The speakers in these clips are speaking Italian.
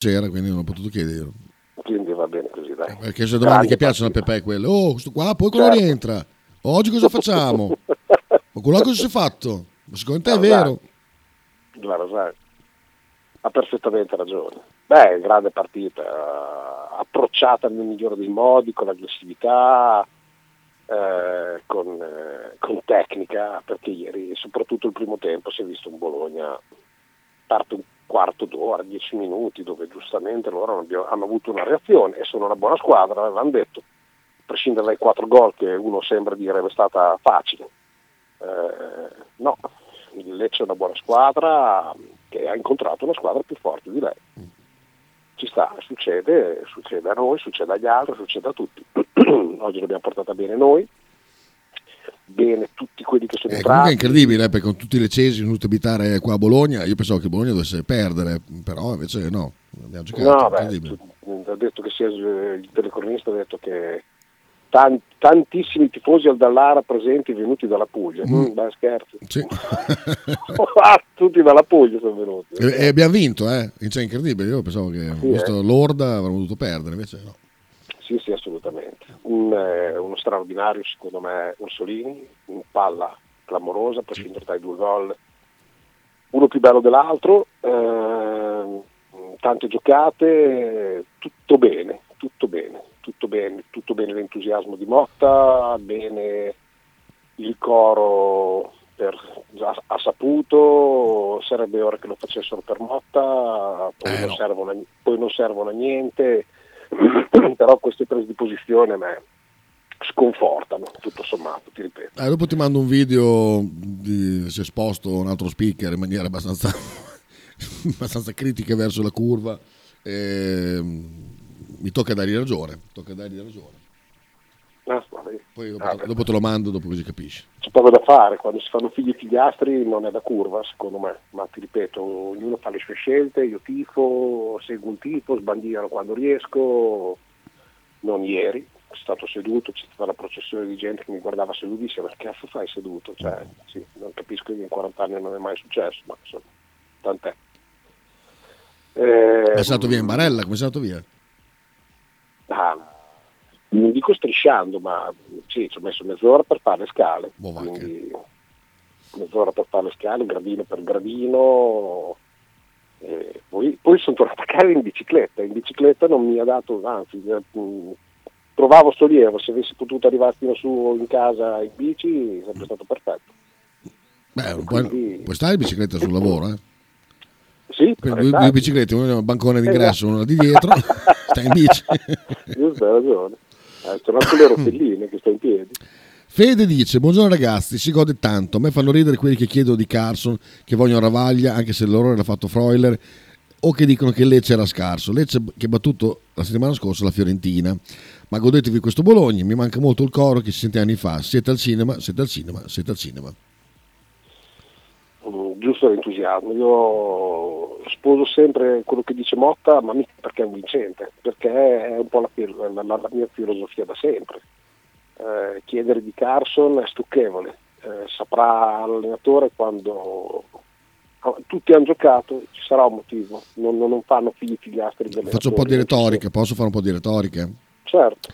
c'era, quindi non ho potuto chiedere. Quindi va bene così, dai. Perché se domandi che piacciono a Pepe è quello, oh, questo qua, poi quando Certo. rientra? Oggi cosa facciamo? Ma quello cosa si è fatto? Ma secondo te è vero? Guarda, sai, ha perfettamente ragione. Beh, grande partita, eh, approcciata nel migliore dei modi, con aggressività, eh, con, eh, con tecnica, perché ieri, soprattutto il primo tempo, si è visto un Bologna, parte un quarto d'ora, dieci minuti, dove giustamente loro hanno, hanno avuto una reazione e sono una buona squadra, avevano detto, a prescindere dai quattro gol che uno sembra dire è stata facile. Eh, no, il Lecce è una buona squadra che ha incontrato una squadra più forte di lei. Ci sta, succede, succede a noi, succede agli altri, succede a tutti. Oggi l'abbiamo portata bene noi, bene tutti quelli che sono Eh, comunque è entrati. incredibile, eh, perché con tutti i lecesi venuti a abitare qua a Bologna, io pensavo che Bologna dovesse perdere, però invece no, abbiamo giocato, No, beh, tu- ha detto che sia il telecronista ha detto che tan- tantissimi tifosi al Dallara presenti venuti dalla Puglia. Mm. Mm, beh, scherzi. Sì. Ah, Tutti dalla Puglia sono venuti. E, e abbiamo vinto, eh? Cioè, incredibile, io pensavo che, Sì, visto eh. l'Orda, avremmo dovuto perdere, invece no. Sì, sì. Un, eh, uno straordinario, secondo me, Orsolini, in palla clamorosa, a prescindere dai due gol, uno più bello dell'altro, ehm, tante giocate, tutto bene, tutto bene, tutto bene, tutto bene l'entusiasmo di Motta, bene il coro per, ha, ha saputo, sarebbe ora che lo facessero per Motta, poi, Eh, non, no. servono poi non servono a niente, però queste prese di posizione me sconfortano, tutto sommato, ti ripeto. Eh, dopo ti mando un video di si è esposto un altro speaker in maniera abbastanza, abbastanza critica verso la curva. e, mi tocca dargli ragione. Tocca dargì ragione. Ah. Poi dopo, Vabbè. dopo te lo mando, dopo così capisci. C'è poco da fare, quando si fanno figli e figliastri non è da curva secondo me, ma ti ripeto, ognuno fa le sue scelte, io tifo, seguo un tifo, sbandiero quando riesco, non ieri, sono stato seduto, c'è stata la processione di gente che mi guardava sedutissima, ma che cazzo fai seduto? Cioè, sì, non capisco che in 40 anni non è mai successo, ma insomma, tant'è. Eh, È stato via in barella, come è stato via? ah, non dico strisciando, ma sì, ci ho messo mezz'ora per fare le scale. Boh, quindi mezz'ora per fare le scale, gradino per gradino. poi, poi sono tornato a casa in bicicletta. In bicicletta non mi ha dato, anzi, eh, provavo sollievo. Se avessi potuto arrivare fino su in casa in bici sarebbe stato perfetto. Beh, non puoi, Quindi- puoi stare in bicicletta sul lavoro, eh? Sì, Quindi due, due biciclette, una bancone d'ingresso, Esatto. una di dietro, stai in bici. Giusto, hai ragione. Eh, sono anche le rotelline che sta in piedi. Fede dice: Buongiorno ragazzi, si gode tanto. A me fanno ridere quelli che chiedono di Carson, che vogliono Ravaglia, anche se l'orrore l'ha fatto Freuler, o che dicono che Lecce era scarso. Lecce che ha battuto la settimana scorsa la Fiorentina. Ma godetevi questo Bologna, mi manca molto il coro che si sente anni fa. Siete al cinema, siete al cinema, siete al cinema. Giusto l'entusiasmo. Io sposo sempre quello che dice Motta, ma mica perché è un vincente, perché è un po' la, la- la mia filosofia da sempre. Eh, chiedere di Carson è stucchevole, Eh, saprà l'allenatore quando ah, tutti hanno giocato, ci sarà un motivo, non, non- fanno figli figliastri Faccio un po' di retorica, posso fare un po' di retorica? Certo,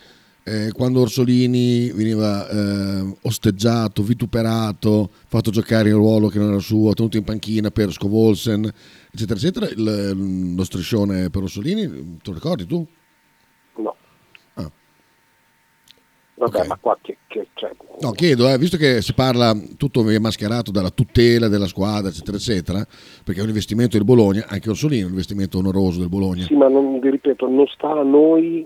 Eh, quando Orsolini veniva eh, osteggiato, vituperato, fatto giocare in ruolo che non era suo, tenuto in panchina per Scovolsen, eccetera, eccetera, il- lo striscione per Orsolini, te lo ricordi tu? no. Ah. Vabbè, Ok. ma qua che, che cioè, No, chiedo, eh, visto che si parla, tutto viene mascherato dalla tutela della squadra, eccetera, eccetera, perché è un investimento del Bologna, anche Orsolini è un investimento onoroso del Bologna. Sì, ma non, vi ripeto, non sta a noi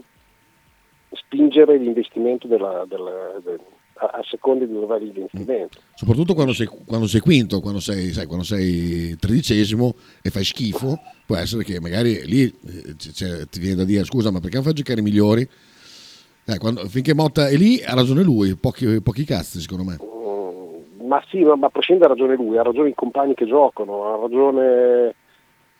spingere l'investimento della, della- del- a, a seconda di dove è l'investimento. Soprattutto quando sei, quando sei quinto, quando sei, sai, quando sei tredicesimo e fai schifo, può essere che magari lì c- c'è- ti viene da dire scusa, ma perché non fai giocare i migliori? Eh, quando- finché Motta è lì ha ragione lui, pochi, pochi cazzi secondo me. Mm, Ma sì, ma, ma a prescindere ha ragione lui, ha ragione i compagni che giocano, ha ragione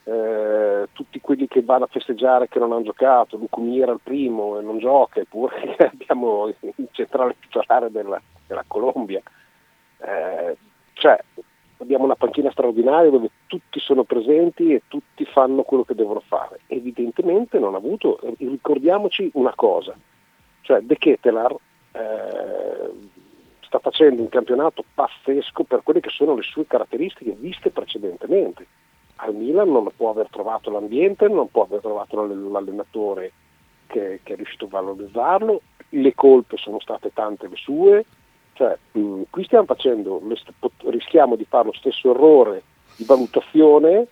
eh, tutti quelli che vanno a festeggiare che non hanno giocato, Lucumi era il primo e non gioca, eppure abbiamo il centrale titolare della, della Colombia. Eh, cioè, abbiamo una panchina straordinaria dove tutti sono presenti e tutti fanno quello che devono fare. Evidentemente non ha avuto, ricordiamoci una cosa, cioè De Ketelar eh, sta facendo un campionato pazzesco per quelle che sono le sue caratteristiche viste precedentemente. Al Milan non può aver trovato l'ambiente, non può aver trovato l'allenatore che, che è riuscito a valorizzarlo, le colpe sono state tante le sue, cioè, mh, qui stiamo facendo, rischiamo di fare lo stesso errore di valutazione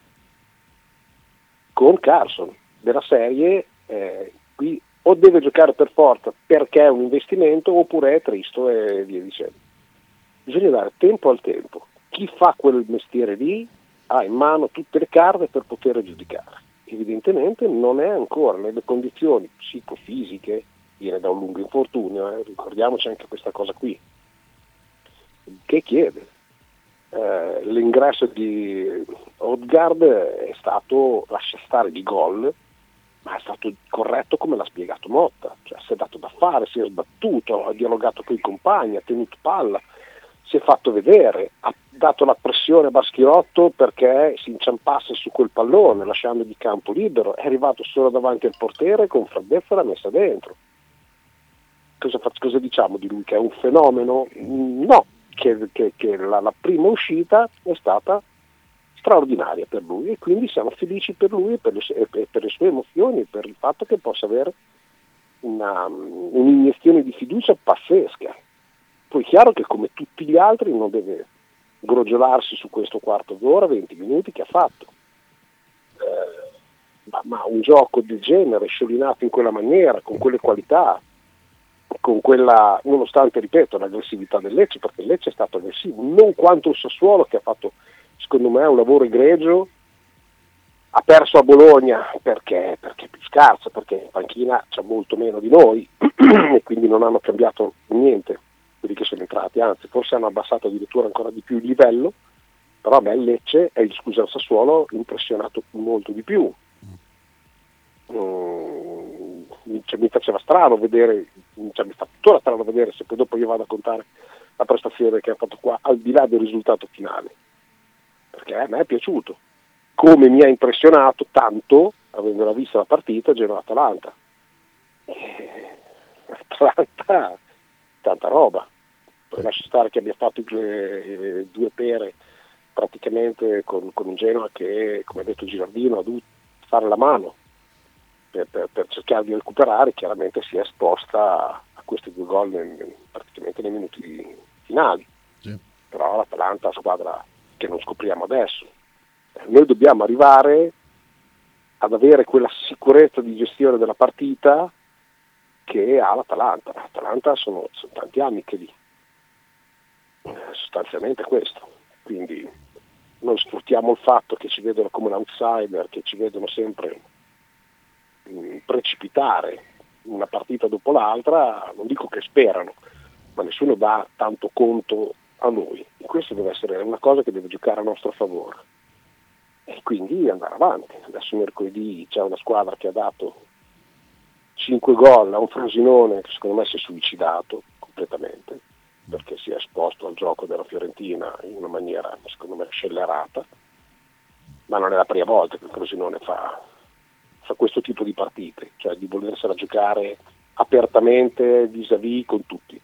con Carson, della serie eh, qui o deve giocare per forza perché è un investimento oppure è tristo e via dicendo. Bisogna dare tempo al tempo. Chi fa quel mestiere lì ha in mano tutte le carte per poter giudicare. Evidentemente non è ancora nelle condizioni psicofisiche, viene da un lungo infortunio, eh, ricordiamoci anche questa cosa qui, che chiede. Eh, l'ingresso di Odgard è stato, lascia stare di gol, ma è stato corretto come l'ha spiegato Motta, cioè si è dato da fare, si è sbattuto, ha dialogato con i compagni, ha tenuto palla, si è fatto vedere, ha dato la pressione a Baschirotto perché si inciampasse su quel pallone lasciando di campo libero, è arrivato solo davanti al portiere e con freddezza l'ha messa dentro. Cosa, cosa diciamo di lui? Che è un fenomeno? No, che, che, che la, la, prima uscita è stata straordinaria per lui e quindi siamo felici per lui e per le, per le sue emozioni, per il fatto che possa avere una, un'iniezione di fiducia pazzesca. Poi è chiaro che come tutti gli altri non deve grogiolarsi su questo quarto d'ora, 20 minuti che ha fatto. Eh, ma, ma, un gioco del genere, sciolinato in quella maniera, con quelle qualità, con quella, nonostante ripeto l'aggressività del Lecce, perché il Lecce è stato aggressivo, non quanto il Sassuolo che ha fatto secondo me un lavoro egregio, ha perso a Bologna perché, perché è più scarsa, perché in panchina c'è molto meno di noi e quindi non hanno cambiato niente quelli che sono entrati, anzi forse hanno abbassato addirittura ancora di più il livello, però me il Lecce e il, scusa, Sassuolo impressionato molto di più. Mm, cioè, mi faceva strano vedere, cioè, mi fa tuttora strano vedere se poi dopo io vado a contare la prestazione che ha fatto qua, al di là del risultato finale, perché a me è piaciuto, come mi ha impressionato tanto, avendola vista la partita, Genoa-Atalanta. Eh, Atalanta, tanta roba, poi lascia stare che abbia fatto due, due pere praticamente con, con un Genoa che, come ha detto Girardino, ha dovuto fare la mano per, per, per, cercare di recuperare, chiaramente si è esposta a questi due gol nel, praticamente nei minuti finali. Sì. Però l'Atalanta è una squadra che non scopriamo adesso. Noi dobbiamo arrivare ad avere quella sicurezza di gestione della partita che ha l'Atalanta. L'Atalanta sono, sono tanti anni che lì. Sostanzialmente questo. Quindi non sfruttiamo il fatto che ci vedono come un outsider, che ci vedono sempre precipitare una partita dopo l'altra, non dico che sperano, ma nessuno dà tanto conto a noi. E questo deve essere una cosa che deve giocare a nostro favore. E quindi andare avanti. Adesso mercoledì c'è una squadra che ha dato 5 gol a un Frosinone che secondo me si è suicidato completamente perché si è esposto al gioco della Fiorentina in una maniera secondo me scellerata ma non è la prima volta che il Frosinone fa, fa questo tipo di partite, cioè di volersela giocare apertamente vis-à-vis con tutti.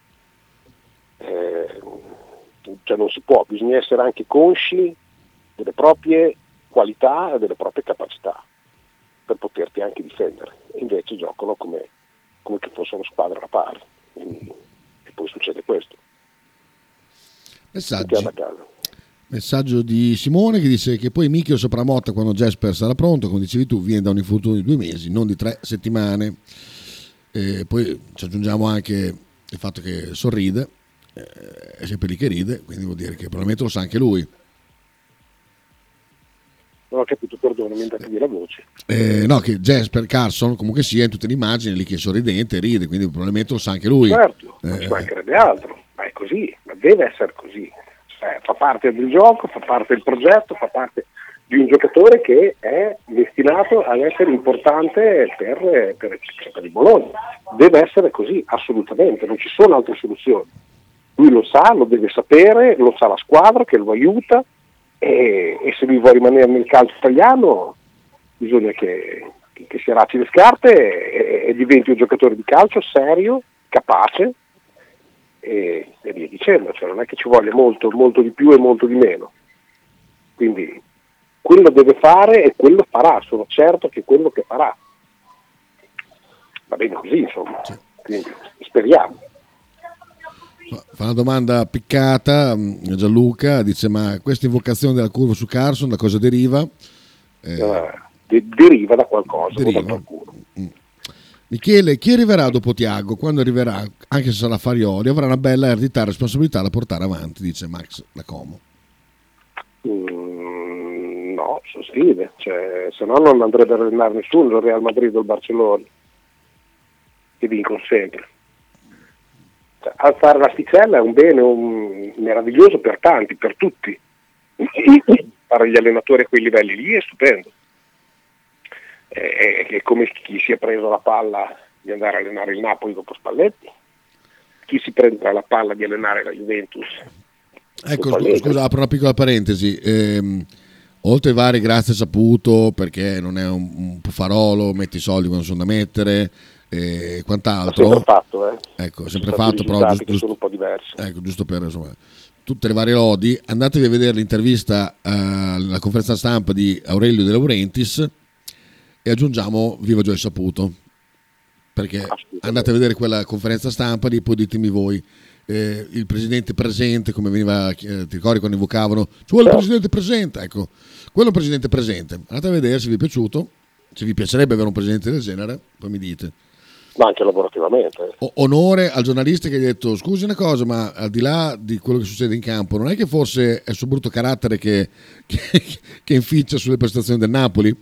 Eh, cioè non si può, bisogna essere anche consci delle proprie qualità e delle proprie capacità per poterti anche difendere. Invece giocano come, come che fossero squadre a pari. E poi succede questo. Messaggi. Messaggio di Simone che dice che poi Michio sopra Motta quando Jesper sarà pronto, come dicevi tu, viene da un infortunio di due mesi, non di tre settimane. E poi ci aggiungiamo anche il fatto che sorride, eh, è sempre lì che ride, quindi vuol dire che probabilmente lo sa anche lui. Non ho capito, perdono, mi capire la voce. Eh, no, che Jesper Carson comunque sia in tutte le immagini lì che è sorridente, ride, quindi probabilmente lo sa anche lui. Certo, non ci mancherebbe altro, ma è così, ma deve essere così eh, fa parte del gioco, fa parte del progetto, fa parte di un giocatore che è destinato ad essere importante per, per, per il Bologna. Deve essere così, assolutamente, non ci sono altre soluzioni. Lui lo sa, lo deve sapere, lo sa la squadra che lo aiuta e, e, se lui vuole rimanere nel calcio italiano bisogna che, che, che si arracci le scarpe e, e, diventi un giocatore di calcio serio, capace e, e via dicendo, cioè non è che ci voglia molto, molto di più e molto di meno. Quindi quello deve fare e quello farà, sono certo che quello che farà. Va bene così, insomma. Quindi speriamo. Fa una domanda piccata mm, Gianluca, dice ma questa invocazione della curva su Carson da cosa deriva? Eh, uh, de- deriva da qualcosa, deriva. da qualcuno. Mm. Michele, chi arriverà dopo Tiago? Quando arriverà, anche se sarà Farioli, avrà una bella eredità e responsabilità da portare avanti, dice Max da Como. Mm, no, sfide, cioè, se no non andrebbe a allenare nessuno, il Real Madrid o il Barcellona, che vincono sempre alzare l'asticella è un bene un meraviglioso per tanti, per tutti. Fare gli allenatori a quei livelli lì è stupendo. È, è come chi si è preso la palla di andare a allenare il Napoli dopo Spalletti, chi si prenderà la palla di allenare la Juventus. Ecco, scusa, scusa, apro una piccola parentesi. Ehm, oltre ai vari grazie saputo, perché non è un, un puffarolo, metti i soldi quando sono da mettere, e quant'altro. sempre fatto, eh. Ecco, sempre fatto, però giusto, giusto, sono un po' diversi. Ecco, giusto per insomma, tutte le varie lodi, andatevi a vedere l'intervista alla conferenza stampa di Aurelio De Laurentiis e aggiungiamo Viva Gioia Saputo. Perché andate a vedere quella conferenza stampa lì, poi ditemi voi. Eh, il presidente presente, come veniva, eh, ti ricordi quando invocavano? Ci vuole il presidente presente, ecco, quello è un presidente presente. Andate a vedere se vi è piaciuto, se vi piacerebbe avere un presidente del genere, poi mi dite ma anche lavorativamente. onore al giornalista che gli ha detto scusi una cosa, ma al di là di quello che succede in campo, non è che forse è il suo brutto carattere che, che, che inficia sulle prestazioni del Napoli?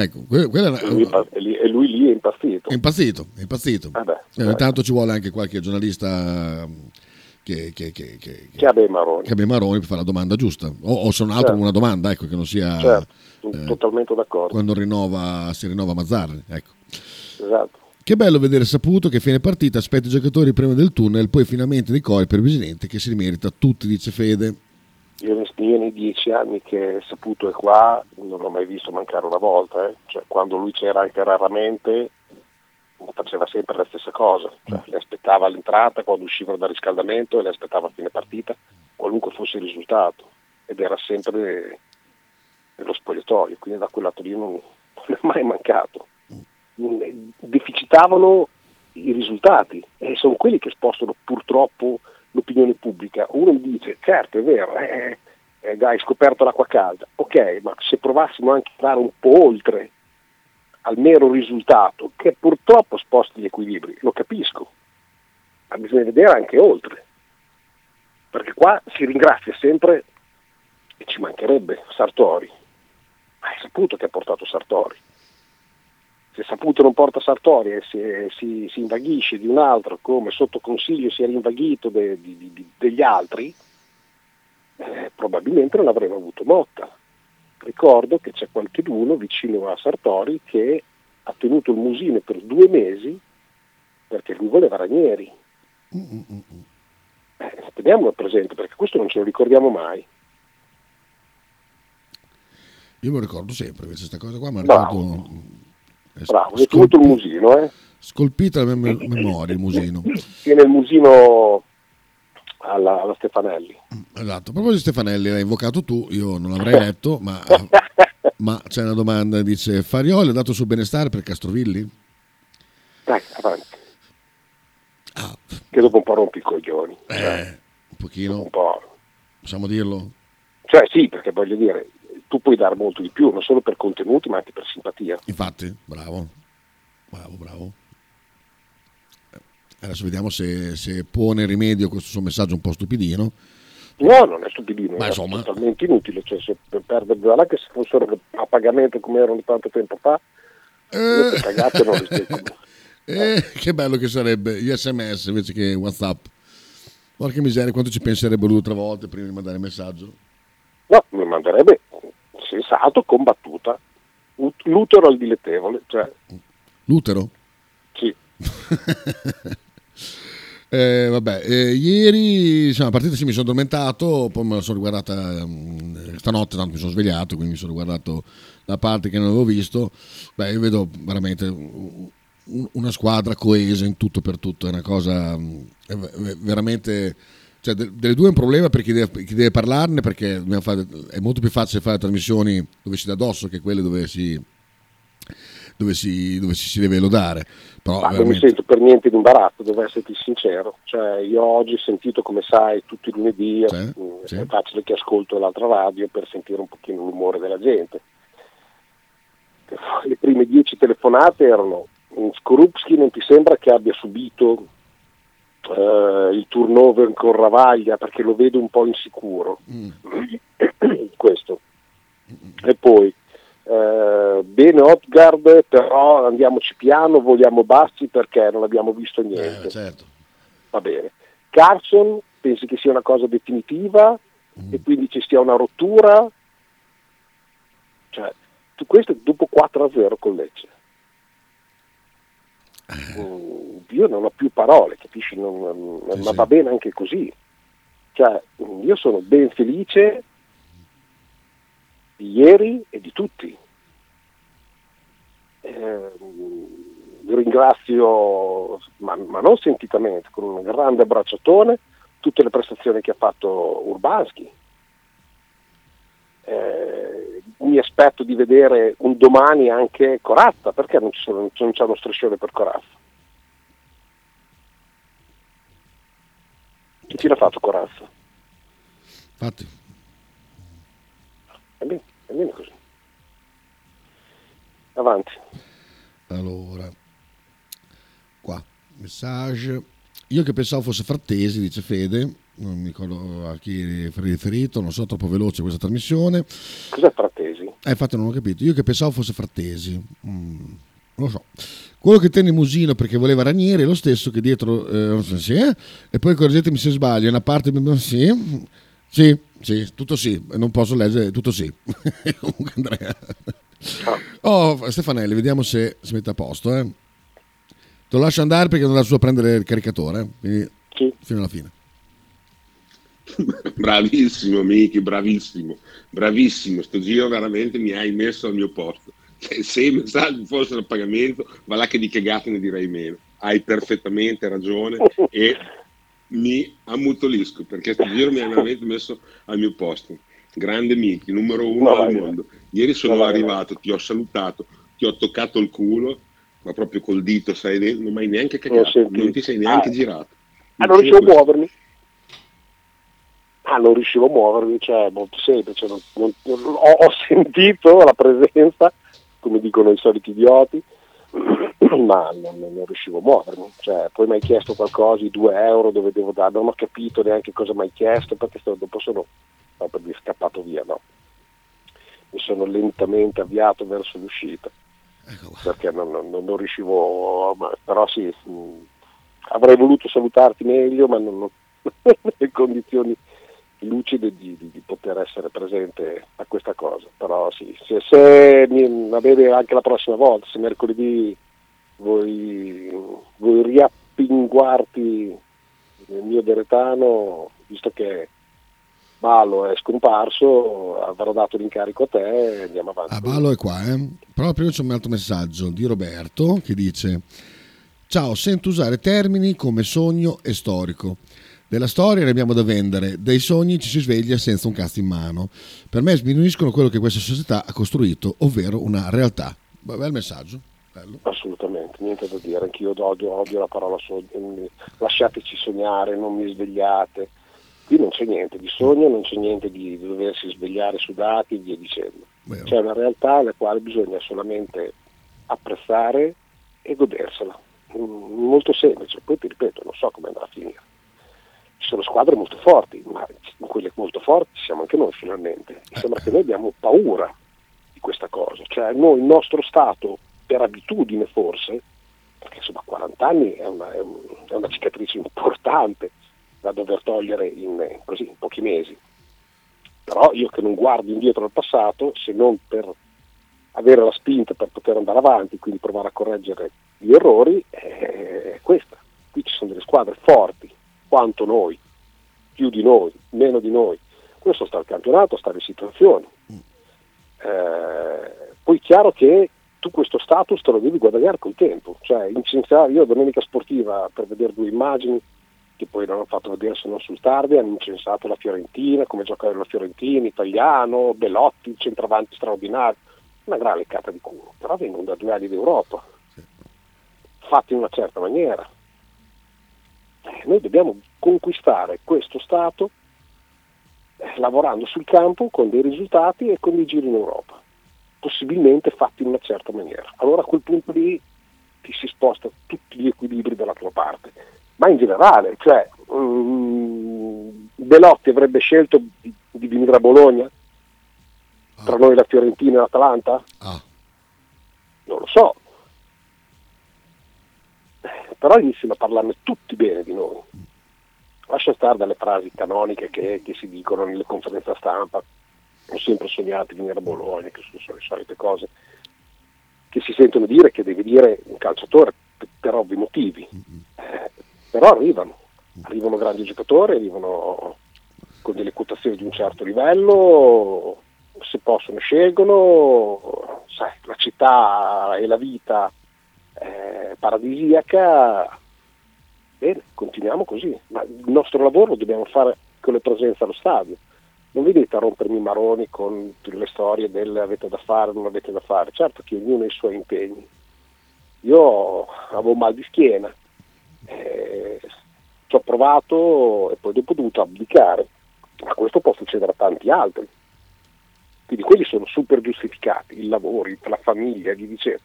Ecco, quella, e, lui, e lui lì è impazzito. È impazzito, è impazzito. Eh beh, eh, intanto ci vuole anche qualche giornalista che, che, che, che, che abbia i maroni. Che abbia i maroni per fare la domanda giusta. O, o se non altro certo. una domanda, ecco, che non sia... Certo, eh, totalmente d'accordo. Quando rinnova, si rinnova Mazzarri, ecco. Esatto. Che bello vedere Saputo che fine partita aspetta i giocatori prima del tunnel, poi finalmente dei cori per il presidente che si rimerita tutti, dice Fede. Io, io nei dieci anni che Saputo è qua non l'ho mai visto mancare una volta, eh. cioè, quando lui c'era anche raramente faceva sempre la stessa cosa, cioè, le aspettava all'entrata quando uscivano dal riscaldamento e le aspettava a fine partita, qualunque fosse il risultato, ed era sempre nello spogliatoio, quindi da quel lato lì non, non è mai mancato deficitavano i risultati e sono quelli che spostano purtroppo l'opinione pubblica. Uno mi dice, certo è vero, eh, eh, hai scoperto l'acqua calda, ok, ma se provassimo anche a andare un po' oltre al mero risultato, che purtroppo sposta gli equilibri, lo capisco, ma bisogna vedere anche oltre, perché qua si ringrazia sempre, e ci mancherebbe, Sartori, ma hai saputo che ha portato Sartori se Saputo non porta Sartori e si, si, si, invaghisce di un altro come sotto consiglio si era invaghito de, di, di, degli altri, eh, probabilmente non avremmo avuto Motta. Ricordo che c'è qualcuno vicino a Sartori che ha tenuto il musino per due mesi perché lui voleva Ranieri. Eh, teniamolo presente perché questo non ce lo ricordiamo mai. Io me lo ricordo sempre, questa cosa qua, ma ricordo Bravo, è tutto il musino. Eh? Scolpita la mem- memoria il musino. Tiene il musino alla, alla, Stefanelli. Esatto, a proposito di Stefanelli, l'hai invocato tu, io non l'avrei letto, ma, ma c'è una domanda, dice Farioli ha dato il suo benestare per Castrovilli? Dai, avanti. Ah. Che dopo un po' rompi i coglioni. Eh, cioè, un pochino. Un po'. Possiamo dirlo? Cioè sì, perché voglio dire, tu puoi dare molto di più, non solo per contenuti, ma anche per simpatia. Infatti, bravo, bravo, bravo. Eh, adesso vediamo se, se pone rimedio a questo suo messaggio un po' stupidino. No, non è stupidino, ma è insomma... totalmente inutile. Cioè, se per perdere là che se fossero a pagamento come erano tanto tempo fa, eh... cagate non eh, che bello che sarebbe gli sms invece che whatsapp porca miseria quanto ci penserebbero due o tre volte prima di mandare il messaggio no mi manderebbe sensato, combattuta. L'utero al dilettevole. Cioè... L'utero? Sì. Eh, vabbè, eh, ieri insomma, partita sì, mi sono addormentato, poi me la sono riguardata um, stanotte, tanto mi sono svegliato, quindi mi sono guardato la parte che non avevo visto. Beh, io vedo veramente una squadra coesa in tutto per tutto, è una cosa è veramente... Cioè, delle due è un problema per chi deve, chi deve parlarne perché fare, è molto più facile fare trasmissioni dove si dà addosso che quelle dove si, dove si, dove si, deve lodare. Però veramente... Non mi sento per niente di imbarazzo, devo esserti sincero. Cioè, io oggi ho sentito, come sai, tutti i lunedì, sì, è sì. facile che ascolto l'altra radio per sentire un pochino l'umore della gente. Le prime dieci telefonate erano Skorupski non ti sembra che abbia subito uh, il turnover con Ravaglia perché lo vedo un po' insicuro. Mm. questo. E poi uh, bene Hotgard però andiamoci piano vogliamo bassi perché non abbiamo visto niente. eh, certo. va bene. Carson pensi che sia una cosa definitiva? Mm. e quindi ci sia una rottura? Cioè, questo dopo 4-0 con Lecce io non ho più parole, capisci? Non, non, sì, ma sì. va bene anche così. Cioè, io sono ben felice di ieri e di tutti. Eh, ringrazio, ma, ma, non sentitamente, con un grande abbracciatone, tutte le prestazioni che ha fatto Urbanski. Eh, mi aspetto di vedere un domani anche Corazza, perché non, sono, non c'è uno striscione per Corazza? Che fine ha fatto Corazza? Infatti. È bene, è bene così. Avanti. Allora, qua, messaggio. Io che pensavo fosse Frattesi, dice Fede, non mi ricordo a chi è riferito, non so, troppo veloce questa trasmissione. Cos'è Frattesi? Eh, infatti non ho capito, io che pensavo fosse Frattesi. Mm, non lo so. Quello che tenne Musino perché voleva Ranieri è lo stesso che dietro, eh, non so se è, e poi correggetemi se sbaglio, una parte sì, sì, sì, tutto sì, non posso leggere, tutto sì. Comunque Andrea. Oh, Stefanelli, vediamo se si mette a posto. Eh. Te lo lascio andare perché non lascio a prendere il caricatore, eh. quindi sì. fino alla fine. Bravissimo Miki, bravissimo, bravissimo, sto giro veramente mi hai messo al mio posto. Se i messaggi fossero a pagamento, va là che di cagate ne direi meno. Hai perfettamente ragione e mi ammutolisco perché sto giro mi hai veramente messo al mio posto. Grande Miki, numero uno no, al mondo. Ieri sono no, arrivato, ti ho salutato, ti ho toccato il culo, ma proprio col dito, sai, non mai neanche cagato, non, non ti sei neanche ah, girato. Ah, non riuscivo a muovermi ah, non riuscivo a muovermi, cioè molto semplice, non, non, ho, ho, sentito la presenza, come dicono i soliti idioti, ma non, non, riuscivo a muovermi, cioè, poi mi hai chiesto qualcosa, i due euro dove devo dare, non ho capito neanche cosa mi hai chiesto perché dopo sono proprio scappato via, no? Mi sono lentamente avviato verso l'uscita ecco perché non, non, riuscivo, però sì, mh, avrei voluto salutarti meglio, ma non, non le condizioni lucide di, di, di, poter essere presente a questa cosa. Però sì, se, se mi, va bene anche la prossima volta, se mercoledì vuoi, vuoi riappinguarti nel mio deretano, visto che Balo è scomparso, avrò dato l'incarico a te e andiamo avanti. Ah, Balo è qua, eh? Però prima c'è un altro messaggio di Roberto che dice Ciao, sento usare termini come sogno e storico. Della storia ne abbiamo da vendere, dei sogni ci si sveglia senza un cazzo in mano. Per me sminuiscono quello che questa società ha costruito, ovvero una realtà. Bel messaggio. Bello. Assolutamente, niente da dire, anch'io odio, odio la parola sogno, lasciateci sognare, non mi svegliate. Qui non c'è niente di sogno, non c'è niente di doversi svegliare sudati e via dicendo. Vero. C'è una realtà alla quale bisogna solamente apprezzare e godersela. Mm, molto semplice, poi ti ripeto, non so come andrà a finire ci sono squadre molto forti, ma in quelle molto forti siamo anche noi finalmente. Mi sembra che noi abbiamo paura di questa cosa, cioè noi il nostro Stato, per abitudine forse, perché insomma 40 anni è una, è una cicatrice importante da dover togliere in, così, in pochi mesi, però io che non guardo indietro al passato, se non per avere la spinta per poter andare avanti, quindi provare a correggere gli errori, è questa. Qui ci sono delle squadre forti, quanto noi, più di noi, meno di noi. Questo sta al campionato, sta alle situazioni. Eh, poi è chiaro che tu questo status te lo devi guadagnare col tempo, cioè incensare, io domenica sportiva per vedere due immagini che poi non hanno fatto vedere se non sul tardi, hanno incensato la Fiorentina, come giocare la Fiorentina, italiano, Belotti, centravanti straordinario, una gran leccata di culo, però vengono da due anni d'Europa, fatti in una certa maniera. Noi dobbiamo conquistare questo Stato eh, lavorando sul campo con dei risultati e con dei giri in Europa possibilmente fatti in una certa maniera. Allora a quel punto lì ti si sposta tutti gli equilibri dalla tua parte. Ma in generale, cioè, um, Belotti avrebbe scelto di, di venire a Bologna? Ah. Tra noi la Fiorentina e l'Atalanta? Ah. Non lo so. Però iniziano a parlarne tutti bene di noi. Lascia stare dalle frasi canoniche che, che si dicono nelle conferenze stampa, ho sempre sognato di venire a Bologna, che sono le solite cose che si sentono dire che deve dire un calciatore per, per ovvi motivi, eh, però arrivano, arrivano grandi giocatori, arrivano con delle quotazioni di un certo livello, se possono scelgono, sai, la città e la vita eh, paradisiaca, bene, continuiamo così, ma il nostro lavoro lo dobbiamo fare con le presenze allo stadio non venite a rompermi i maroni con le storie del avete da fare, non avete da fare, certo che ognuno ha i suoi impegni. Io avevo mal di schiena, eh, ci ho provato e poi dopo ho dovuto abdicare, ma questo può succedere a tanti altri. Quindi quelli sono super giustificati, il lavoro, la famiglia, gli dicevo.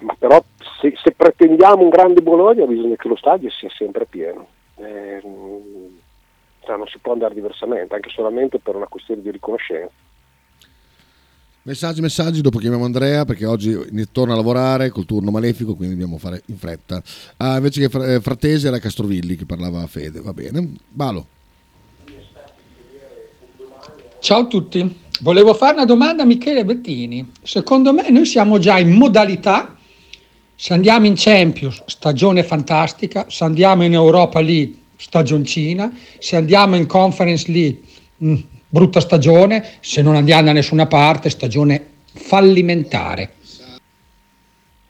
Ma però se, se, pretendiamo un grande Bologna bisogna che lo stadio sia sempre pieno. Eh, cioè non si può andare diversamente, anche solamente per una questione di riconoscenza. Messaggi, messaggi, dopo chiamiamo Andrea perché oggi torna a lavorare col turno malefico, quindi dobbiamo fare in fretta. Ah, invece che eh, Fratesi era Castrovilli che parlava a Fede, va bene. Balo. Ciao a tutti, volevo fare una domanda a Michele Bettini. Secondo me noi siamo già in modalità, se andiamo in Champions, stagione fantastica, se andiamo in Europa League, stagioncina, se andiamo in Conference League, mh, mm, brutta stagione, se non andiamo da nessuna parte, stagione fallimentare.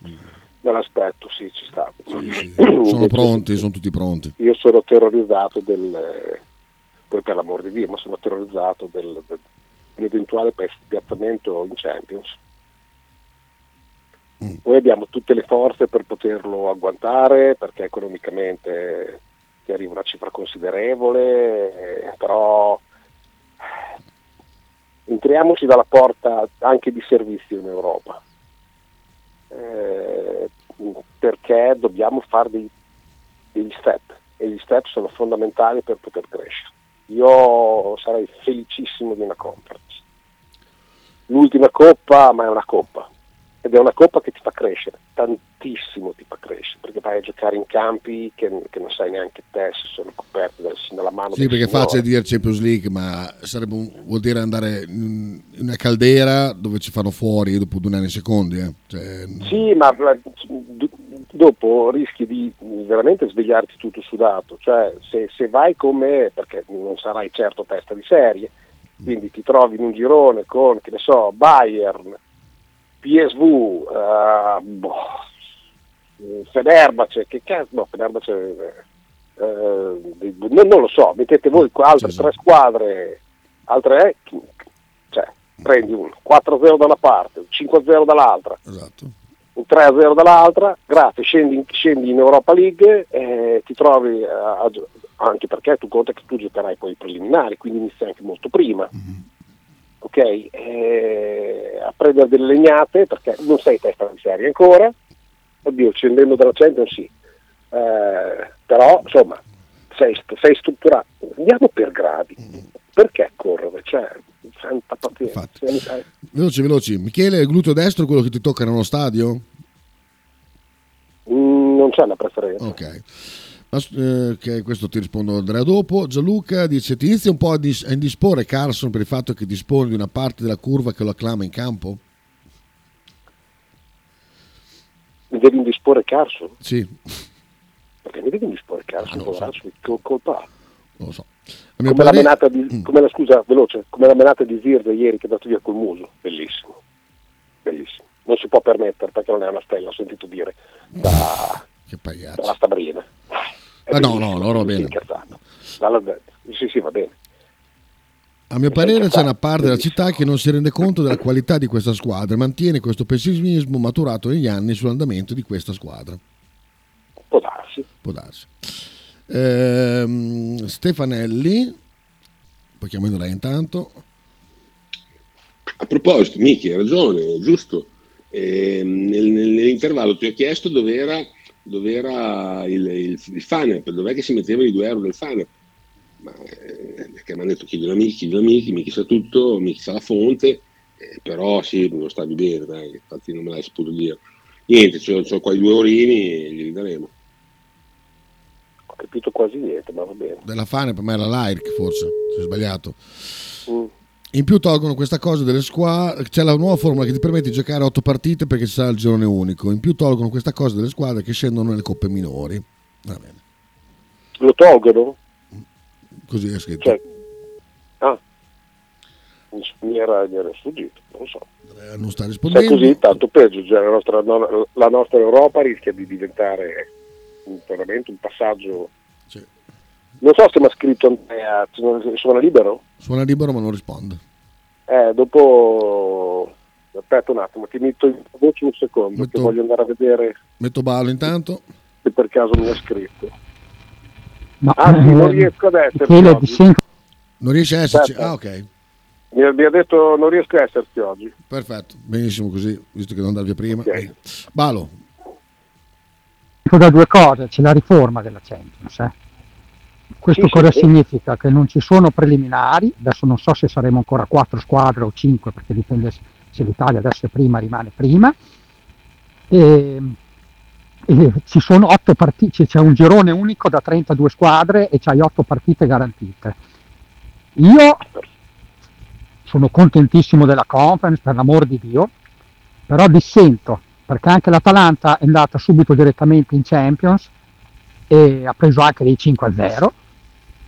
Me l'aspetto, sì, ci sta. Sì, sì. Sono pronti, sono tutti pronti. Io sono terrorizzato del, poi per l'amor di Dio, ma sono terrorizzato del, del, dell'eventuale piazzamento in Champions. Noi abbiamo tutte le forze per poterlo agguantare perché economicamente ti arriva una cifra considerevole, eh, però entriamoci dalla porta anche di servizio in Europa, eh, perché dobbiamo fare dei, degli step e gli step sono fondamentali per poter crescere. Io sarei felicissimo di una conference. L'ultima coppa, ma è una coppa, ed è una coppa che ti fa crescere, tantissimo ti fa crescere, perché vai a giocare in campi che, che non sai neanche te se sono coperti dalla mano. Sì, perché è facile dire Champions League, ma un, vuol dire andare in una caldera dove ci fanno fuori dopo due anni secondi. Eh. Cioè... Sì, ma dopo rischi di veramente svegliarti tutto sudato, cioè se, se vai come, perché non sarai certo testa di serie, quindi ti trovi in un girone con, che ne so, Bayern, PSV, uh, boh, Fenerbahce, che cazzo, no, Fenerbahce, eh, non, non, lo so, mettete voi altre tre squadre, altre, cioè, prendi un 4-0 da una parte, un 5-0 dall'altra, esatto. un 3-0 dall'altra, grazie, scendi, scendi in Europa League e ti trovi, a, a, anche perché tu conta che tu giocherai poi i preliminari, quindi inizi anche molto prima. Mm-hmm ok? Eh, a prendere delle legnate perché non sei testa di serie ancora, oddio, scendendo dalla Champions sì, eh, però insomma sei, sei, strutturato, andiamo per gradi, perché correre? Cioè, santa pazienza. Veloci, veloci. Michele, il gluteo destro è quello che ti tocca nello stadio? Mm, non c'è una preferenza. Ok. Eh, questo ti rispondo Andrea dopo. Gianluca dice: Ti inizia un po' a, dis- a indisporre Carson per il fatto che dispone di una parte della curva che lo acclama in campo? Mi devi indisporre Carson? Sì. Perché mi devi indisporre Carson, poveraccio, che colpa ha? Non lo so. Come, la menata di, mm. come la, scusa, veloce, come la menata di Zirde ieri che è andato via col muso, bellissimo, bellissimo. Non si può permettere perché non è una stella, ho sentito dire da, che dalla Stabrina. Ah, no, no, loro va bene. Sì, sì, va bene. A mio parere c'è una parte della città che non si rende conto della qualità di questa squadra e mantiene questo pessimismo maturato negli anni sull'andamento di questa squadra. Può darsi. Può darsi. Ehm, Stefanelli, poi chiamando lei intanto. A proposito, Miki, hai ragione, giusto. Eh, nel, nell'intervallo ti ho chiesto dove era, dove era il, il, il funnel, dov'è che si metteva i 2 euro del funnel ma, eh, perché mi hanno detto chiedi amici, chiedi amici, Michi sa tutto, Michi sa la fonte, eh, però sì, non stavi bene, dai, infatti non me l'hai saputo dire. Niente, ho, ho qua i due orini e li daremo. Ho capito quasi niente, ma va bene. Della Fane per me era l'AIRC forse, si è sbagliato. Mm. In più tolgono questa cosa delle squadre, c'è la nuova formula che ti permette di giocare otto partite perché ci sarà il girone unico. In più tolgono questa cosa delle squadre che scendono nelle coppe minori. Lo tolgono? Così è scritto. Cioè, ah, mi era, mi era sfuggito, non lo so. Non sta rispondendo. Se è così, tanto peggio. Cioè, la, nostra, la, nostra, Europa rischia di diventare un, veramente un passaggio. Sì. Non so se mi ha scritto Andrea, suona libero? Suona libero ma non risponde. Eh, dopo aspetta un attimo, ti metto in voce un secondo, metto, che voglio andare a vedere. Metto ballo intanto. Se per caso mi ha scritto. No, Anzi, non riesco ad esserci. Non riesce a esserci? Certo. Ah, ok. Mi ha detto non riesco a esserci oggi. Perfetto, benissimo così, visto che non andavi prima. Okay. Balo. Da due cose, c'è la riforma della Champions. Eh? Questo sì, cosa sì, significa? Che non ci sono preliminari, adesso non so se saremo ancora quattro squadre o cinque, perché dipende se l'Italia adesso è prima, rimane prima. E e ci sono otto partite, c'è un girone unico da 32 squadre e c'hai otto partite garantite. Io sono contentissimo della conference, per l'amor di Dio, però dissento, perché anche l'Atalanta è andata subito direttamente in Champions e ha preso anche dei 5-0,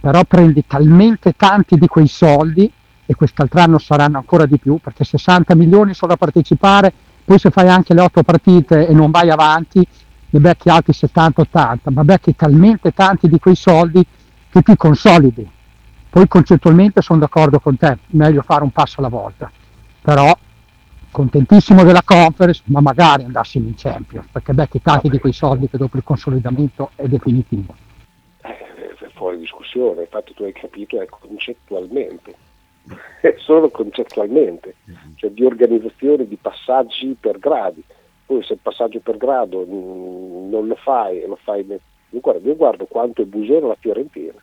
però prendi talmente tanti di quei soldi e quest'altro anno saranno ancora di più, perché 60 milioni sono da partecipare, poi se fai anche le otto partite e non vai avanti, ne becchi altri 70-80, ma becchi talmente tanti di quei soldi che ti consolidi. Poi concettualmente sono d'accordo con te, meglio fare un passo alla volta, però contentissimo della conference, ma magari andassimo in Champions, perché becchi tanti di quei soldi che dopo il consolidamento è definitivo. Eh, è fuori discussione, infatti tu hai capito, è concettualmente, è solo concettualmente, cioè di organizzazione di passaggi per gradi. Poi se il passaggio per grado non lo fai e lo fai io guardo, io guardo quanto è busona la Fiorentina.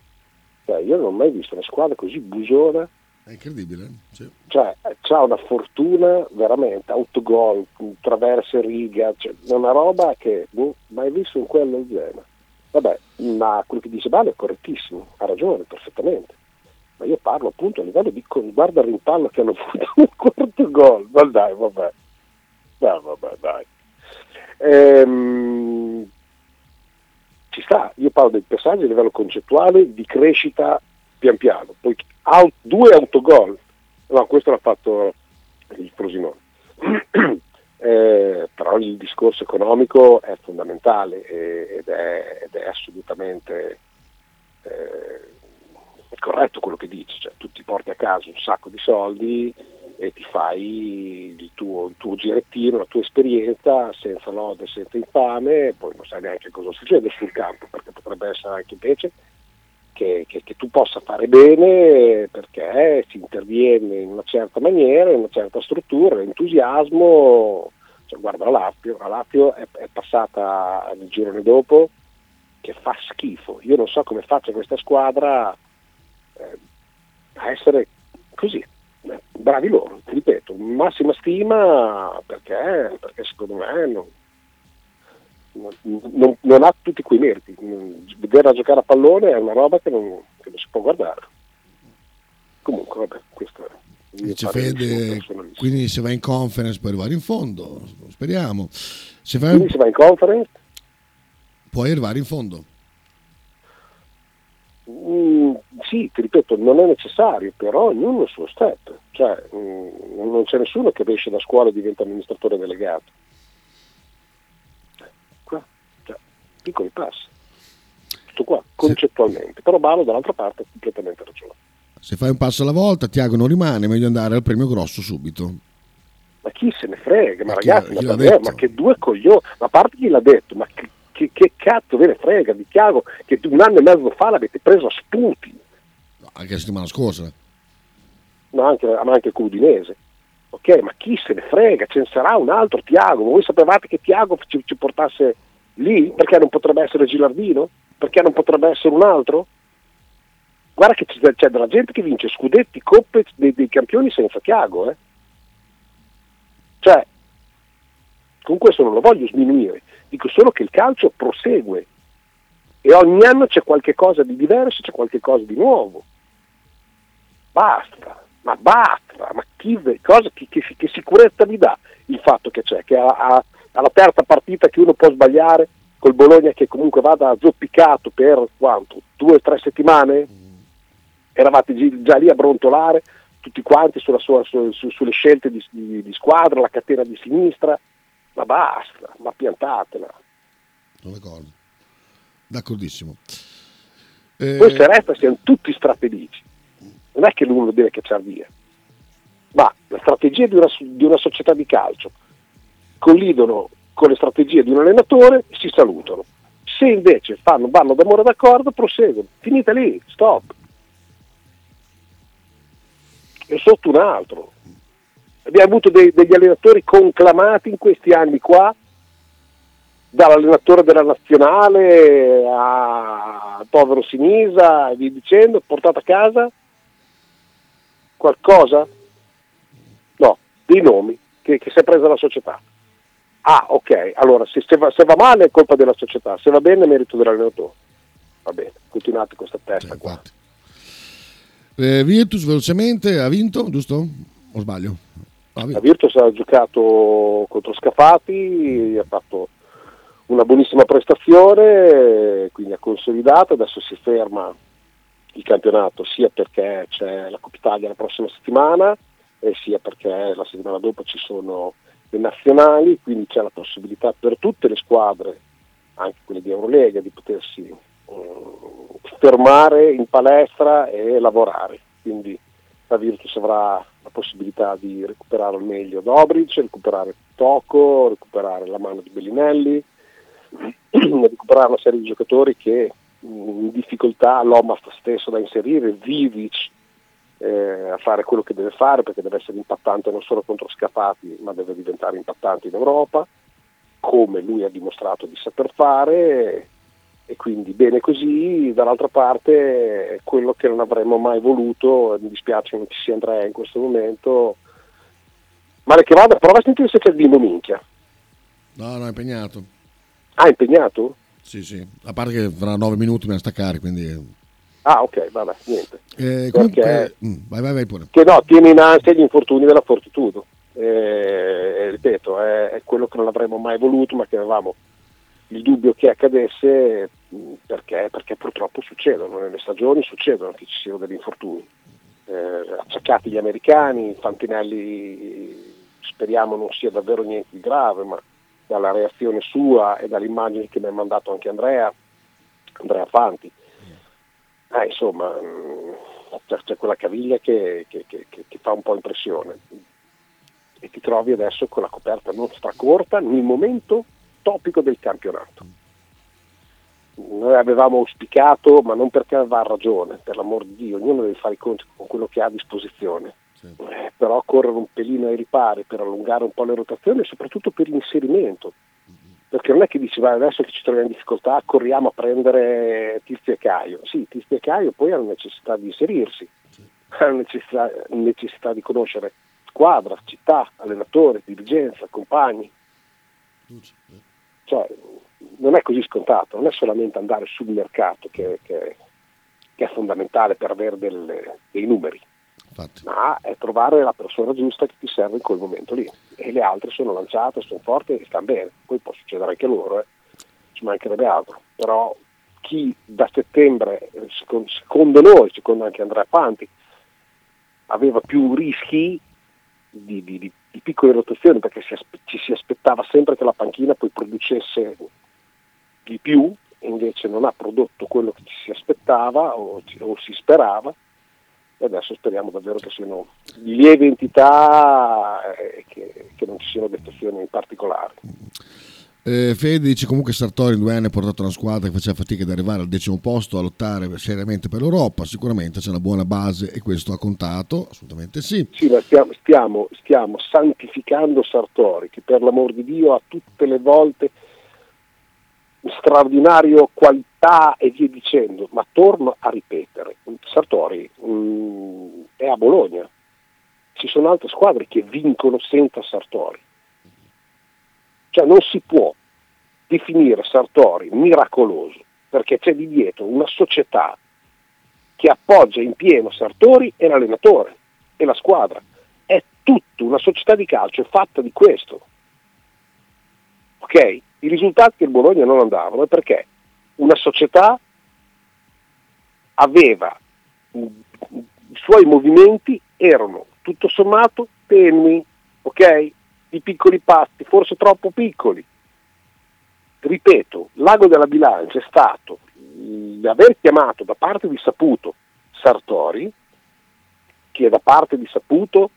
Cioè, io non ho mai visto una squadra così busona è incredibile sì. cioè ha una fortuna veramente autogol traverse riga cioè, è una roba che non mai visto in quello genere? Vabbè ma quello che dice Bale è correttissimo ha ragione perfettamente. Ma io parlo appunto a livello di guarda il rimpallo che hanno avuto un quarto gol. Ma dai vabbè. No, vabbè, dai. Ehm, ci sta, io parlo dei passaggi a livello concettuale di crescita pian piano, poi out, due autogol, no, questo l'ha fatto il Frosinone. eh, però il discorso economico è fondamentale ed è, ed è assolutamente eh, corretto quello che dici, cioè, tu ti porti a casa un sacco di soldi e ti fai il tuo, il tuo girettino, la tua esperienza senza lode, senza infame, poi non sai neanche cosa succede sul campo, perché potrebbe essere anche invece che, che, che, tu possa fare bene perché si interviene in una certa maniera, in una certa struttura, entusiasmo. Cioè, guarda la Lazio, la Lazio è, è passata il girone dopo che fa schifo. Io non so come faccia questa squadra eh, a essere così, bravi loro, ti ripeto, massima stima perché, perché secondo me non, non, non, ha tutti quei meriti. Vederla giocare a pallone è una roba che non, che non si può guardare. Comunque, vabbè, questo è. Fede, quindi se va in conference puoi arrivare in fondo, speriamo. Se vai... Quindi se va in conference? Puoi arrivare in fondo. Mm, sì, ti ripeto, non è necessario, però ognuno il suo step. Cioè, mm, non c'è nessuno che esce da scuola e diventa amministratore delegato. Piccoli passi. Tutto qua, concettualmente. Sì. Però Balo dall'altra parte ha completamente ragione. Se fai un passo alla volta, Tiago non rimane, meglio andare al premio grosso subito. Ma chi se ne frega? Ma, ma ragazzi, chi, chi ma, ma che due coglioni, ma a parte chi l'ha detto, ma che che, che cazzo ve ne frega di Chiago che un anno e mezzo fa l'avete preso a spunti. No, anche la settimana scorsa. Ma anche, ma anche con Udinese. Ok, ma chi se ne frega? Ce ne sarà un altro Tiago. Voi sapevate che Tiago ci, ci portasse lì? Perché non potrebbe essere Gilardino? Perché non potrebbe essere un altro? Guarda che c'è, c'è della gente che vince scudetti, coppe dei, dei campioni senza Tiago. Eh? Cioè, con questo non lo voglio sminuire, dico solo che il calcio prosegue e ogni anno c'è qualche cosa di diverso, c'è qualche cosa di nuovo. Basta, ma basta, ma chi, cosa, che, che, che, sicurezza vi dà il fatto che c'è, che a, a, alla terza partita che uno può sbagliare, col Bologna che comunque vada zoppicato per quanto? Due o tre settimane? Eravate già lì a brontolare tutti quanti sulla sua, su, su, sulle scelte di, di, di squadra, la catena di sinistra, ma basta, ma piantatela. Sono d'accordo, d'accordissimo. Eh... Poi se resta siamo tutti strafelici, non è che l'uno deve cacciare via, ma la strategia di una, di una società di calcio collidono con le strategie di un allenatore si salutano. Se invece fanno, vanno d'amore d'accordo, proseguono. Finita lì, stop. E sotto un altro. Abbiamo avuto dei, degli allenatori conclamati in questi anni qua, dall'allenatore della nazionale al povero Sinisa e via dicendo, portato a casa qualcosa? No, dei nomi che, che si è presa la società. Ah, ok, allora se, se, va, se, va, male è colpa della società, se va bene è merito dell'allenatore. Va bene, continuate questa testa sì, qua. Eh, Virtus velocemente ha vinto, giusto? O sbaglio? La Virtus ha giocato contro Scafati, ha fatto una buonissima prestazione, quindi ha consolidato, adesso si ferma il campionato sia perché c'è la Coppa Italia la prossima settimana e sia perché la settimana dopo ci sono le nazionali, quindi c'è la possibilità per tutte le squadre, anche quelle di Eurolega, di potersi um, fermare in palestra e lavorare. Quindi la Virtus avrà la possibilità di recuperare al meglio Dobric, recuperare Toco, recuperare la mano di Bellinelli, recuperare una serie di giocatori che in difficoltà l'Oma sta stesso da inserire, Vivic eh, a fare quello che deve fare perché deve essere impattante non solo contro Scapati ma deve diventare impattante in Europa, come lui ha dimostrato di saper fare e quindi bene così, dall'altra parte quello che non avremmo mai voluto, mi dispiace che non ci sia Andrea in questo momento, male che vada, prova a sentire se c'è il bimbo minchia. No, no, è impegnato. Ah, è impegnato? Sì, sì, a parte che fra nove minuti mi a staccare, quindi... Ah, ok, vabbè, niente. Eh, comunque, mm, vai, vai, vai pure. Che no, tiene in ansia gli infortuni della Fortitudo. Eh, ripeto, è, è quello che non avremmo mai voluto, ma che avevamo il dubbio che accadesse perché, perché, purtroppo succedono, nelle stagioni succedono che ci siano degli infortuni. Eh, acciaccati gli americani, Fantinelli speriamo non sia davvero niente di grave, ma dalla reazione sua e dalle immagini che mi ha mandato anche Andrea, Andrea Fanti, eh, insomma c'è, c'è, quella caviglia che, che, che, che fa un po' impressione e ti trovi adesso con la coperta non stracorta nel momento topico del campionato. Noi avevamo auspicato, ma non perché aveva ragione, per l'amor di Dio, ognuno deve fare i conti con quello che ha a disposizione. Sì. Eh, però correre un pelino ai ripari per allungare un po' le rotazioni e soprattutto per l'inserimento. Perché non è che dici, adesso che ci troviamo in difficoltà, corriamo a prendere Tizio e Caio. Sì, Tizio e Caio poi hanno necessità di inserirsi, hanno necessità, necessità di conoscere squadra, città, allenatore, dirigenza, compagni. Cioè, non è così scontato, non è solamente andare sul mercato che, che, che è fondamentale per avere delle, dei numeri, Infatti. ma è trovare la persona giusta che ti serve in quel momento lì. E le altre sono lanciate, sono forti e stanno bene. Poi può succedere anche loro, eh. ci mancherebbe altro. Però chi da settembre, secondo noi, secondo anche Andrea Panti, aveva più rischi di, di, di, di piccole rotazioni perché si, ci si aspettava sempre che la panchina poi producesse di più, invece non ha prodotto quello che ci si aspettava o, o si sperava e adesso speriamo davvero che siano di lieve entità e che, che non ci siano defezioni particolari. Eh, Fede dice comunque Sartori in due anni ha portato una squadra che faceva fatica ad arrivare al decimo posto a lottare seriamente per l'Europa, sicuramente c'è una buona base e questo ha contato, assolutamente sì. Sì, ma stiamo, stiamo, stiamo santificando Sartori che per l'amor di Dio ha tutte le volte straordinario qualità e via dicendo, ma torno a ripetere, Sartori mh, mm, è a Bologna, ci sono altre squadre che vincono senza Sartori cioè non si può definire Sartori miracoloso perché c'è di dietro una società che appoggia in pieno Sartori e l'allenatore e la squadra. È tutta una società di calcio fatta di questo. Ok? I risultati del Bologna non andavano perché una società aveva i suoi movimenti erano tutto sommato tenui, ok? di piccoli passi, forse troppo piccoli. Ripeto, l'ago della bilancia è stato l'aver chiamato da parte di Saputo Sartori, che da parte di Saputo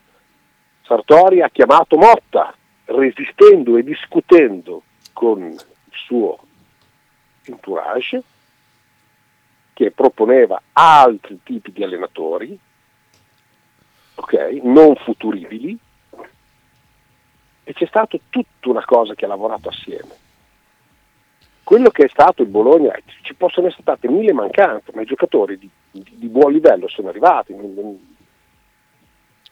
Sartori ha chiamato Motta, resistendo e discutendo con il suo entourage, che proponeva altri tipi di allenatori, okay, non futuribili, e c'è stata tutta una cosa che ha lavorato assieme. Quello che è stato il Bologna, ci possono essere state mille mancanze, ma i giocatori di, di, di buon livello sono arrivati.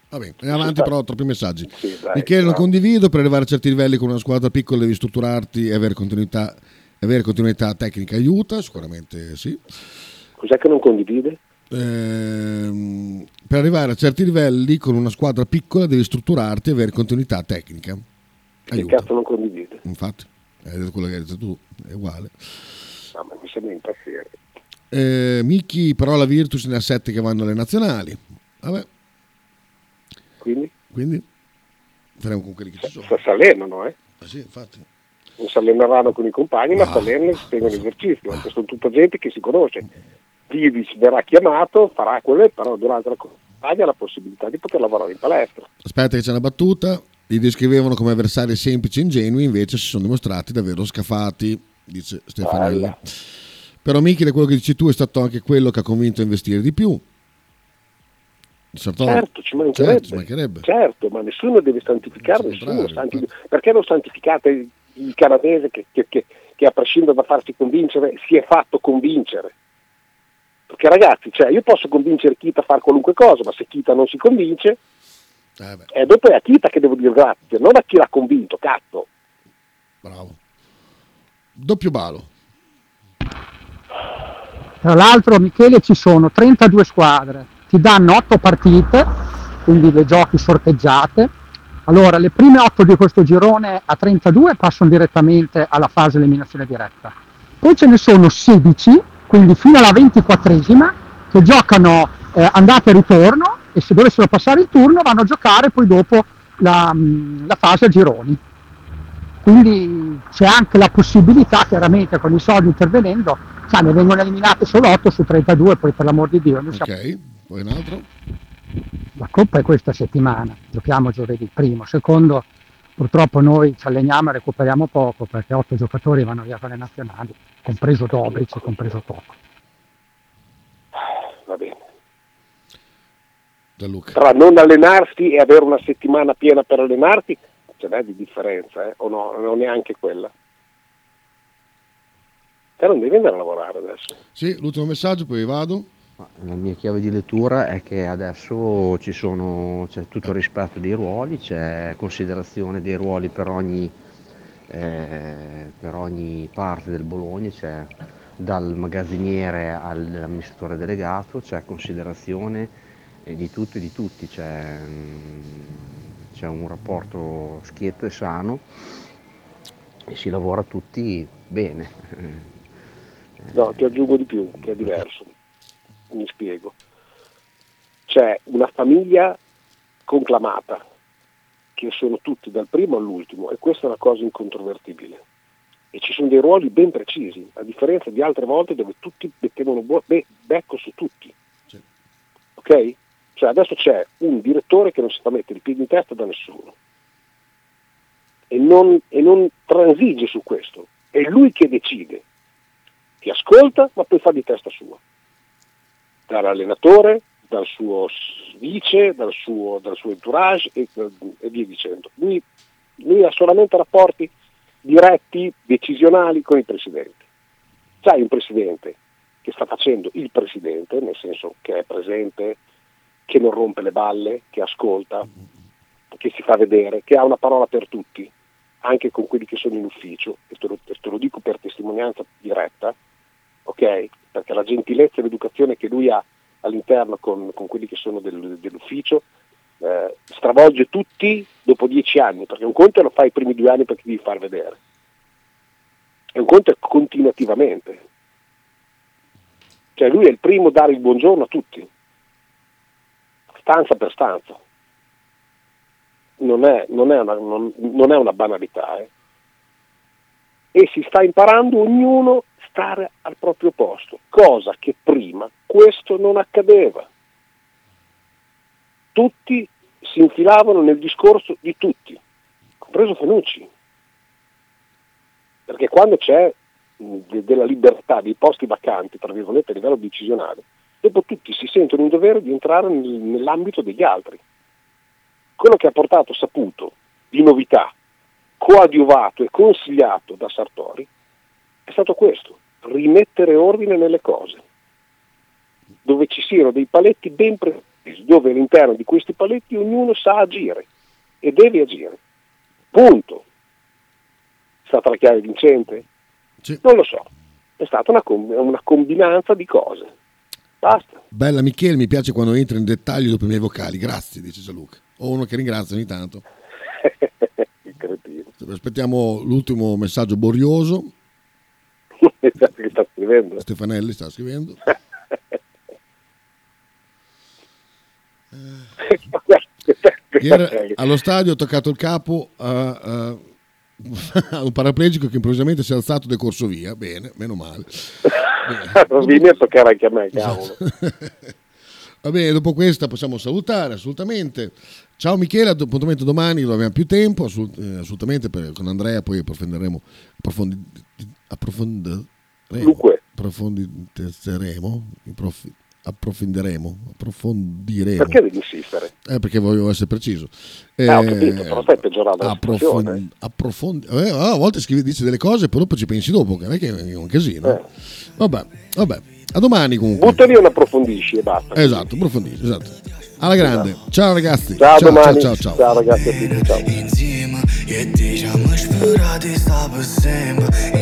Va bene, andiamo avanti però, troppi messaggi. Sì, dai, Michele, non condivido, per arrivare a certi livelli con una squadra piccola devi strutturarti e avere continuità, avere continuità tecnica aiuta, sicuramente sì. Cos'è che non condivide? Ehm, per arrivare a certi livelli con una squadra piccola devi strutturarti e avere continuità tecnica. Che cazzo non condivide? Infatti, è quello che hai detto tu, è uguale. No, ma mi sembra impazzire. Eh, Miki, però la Virtus ne ha sette che vanno alle nazionali. Vabbè. Quindi? Quindi? Faremo con quelli che ci sono. Si allenano, eh? Ah, sì, infatti. Non si alleneranno con i compagni, ma ah. e si tengono esercizio. Anche sono tutta gente che si conosce. Divis verrà chiamato, farà quello, però durante la campagna ha la possibilità di poter lavorare in palestra. Aspetta che c'è una battuta, li descrivevano come avversari semplici e ingenui, invece si sono dimostrati davvero scafati, dice Stefanella. Bella. Però Michele, quello che dici tu è stato anche quello che ha convinto a investire di più. Certo, ci mancherebbe. Certo, ci mancherebbe. certo, ma nessuno deve santificare nessuno. Santi... Perché non santificate il canadese che, che, che, che a prescindere da farsi convincere si è fatto convincere? Perché ragazzi, cioè, io posso convincere Kita a fare qualunque cosa, ma se Kita non si convince, eh eh, dopo è a Kita che devo dire grazie, non a chi l'ha convinto, cazzo. Bravo. Doppio balo. Tra l'altro, Michele, ci sono 32 squadre, ti danno 8 partite, quindi le giochi sorteggiate. Allora, le prime 8 di questo girone a 32 passano direttamente alla fase eliminazione diretta. Poi ce ne sono 16 quindi fino alla 24esima, che giocano eh, andata e ritorno e se dovessero passare il turno vanno a giocare poi dopo la, mm, la fase a gironi. Quindi c'è anche la possibilità, chiaramente con i soldi intervenendo, sai, ne vengono eliminate solo 8 su 32, poi per l'amor di Dio. ok, siamo... poi un altro. La Coppa è questa settimana, giochiamo giovedì primo, secondo purtroppo noi ci alleniamo e recuperiamo poco perché 8 giocatori vanno via con le nazionali compreso Dobric e compreso Tocco. Va bene. Tra non allenarsi e avere una settimana piena per allenarti, ce n'è di differenza, eh? o no? Non neanche quella. Te non devi andare a lavorare adesso. Sì, l'ultimo messaggio, poi vado. La mia chiave di lettura è che adesso sono, c'è tutto il rispetto dei ruoli, c'è considerazione dei ruoli per ogni eh, per ogni parte del Bologna, c'è dal magazziniere all'amministratore delegato, c'è considerazione di tutto e di tutti, c'è, mm, c'è un rapporto schietto e sano e si lavora tutti bene. No, ti aggiungo di più, che è diverso. Mi spiego. C'è una famiglia conclamata, che sono tutti dal primo all'ultimo, e questa è una cosa incontrovertibile. E ci sono dei ruoli ben precisi, a differenza di altre volte dove tutti mettevano bu- be- becco su tutti. Sì. Ok? Cioè adesso c'è un direttore che non si fa mettere i piedi in testa da nessuno e non, e non transige su questo. È lui che decide, ti ascolta ma poi fa di testa sua. Dall'allenatore, dal suo vice, dal suo, dal suo entourage e, e via dicendo. Lui, lui, ha solamente rapporti diretti, decisionali con il presidente. C'hai un presidente che sta facendo il presidente, nel senso che è presente, che non rompe le balle, che ascolta, che si fa vedere, che ha una parola per tutti, anche con quelli che sono in ufficio, e te lo, te lo dico per testimonianza diretta, ok? Perché la gentilezza e l'educazione che lui ha all'interno con, con quelli che sono del, dell'ufficio, eh, stravolge tutti dopo dieci anni, perché un conto lo fai i primi due anni perché devi far vedere, e un conto è continuativamente. Cioè lui è il primo a dare il buongiorno a tutti, stanza per stanza. Non è, non è, una, non, non è una, banalità. Eh. E si sta imparando ognuno stare al proprio posto, cosa che prima questo non accadeva. Tutti si infilavano nel discorso di tutti, compreso Fanucci. Perché quando c'è de- della libertà dei posti vacanti, tra virgolette, a livello decisionale, dopo tutti si sentono in dovere di entrare nel- nell'ambito degli altri. Quello che ha portato Saputo di novità, coadiuvato e consigliato da Sartori, è stato questo, rimettere ordine nelle cose, dove ci siano dei paletti ben precisi, dove all'interno di questi paletti ognuno sa agire e deve agire. Punto. È stata la chiave vincente? Sì. Non lo so, è stata una, com- una combinanza di cose. Basta. Bella Michele, mi piace quando entri in dettaglio dopo i miei vocali. Grazie, dice Gianluca. O uno che ringrazia ogni tanto. Aspettiamo l'ultimo messaggio borioso. sta scrivendo. Stefanelli sta scrivendo. Ieri allo stadio ho toccato il capo a, a- un paraplegico che improvvisamente si è alzato e è corso via. Bene, meno male. Vieni a toccare anche a me, cavolo. Va bene, dopo questa possiamo salutare assolutamente. Ciao Michele, appuntamento domani, non abbiamo più tempo, assolut- eh, assolutamente per- con Andrea, poi approfondiremo, approfondi- approfondiremo, approfondiremo, approf- approfondiremo, approfondiremo. Perché devi insistere? Eh, perché voglio essere preciso. Eh, ho capito, però stai peggiorando la approfon- situazione. approfondi- eh, a volte scrivi, dice delle cose, poi dopo ci pensi dopo, che non è che è un casino. Eh. Vabbè, vabbè, a domani comunque. Butta lì un approfondisci e basta. Esatto, approfondisci, esatto. Alla grande. Ciao ragazzi. Ciao, ciao, domani. ciao, ciao, ciao. ragazzi a tutti, ciao.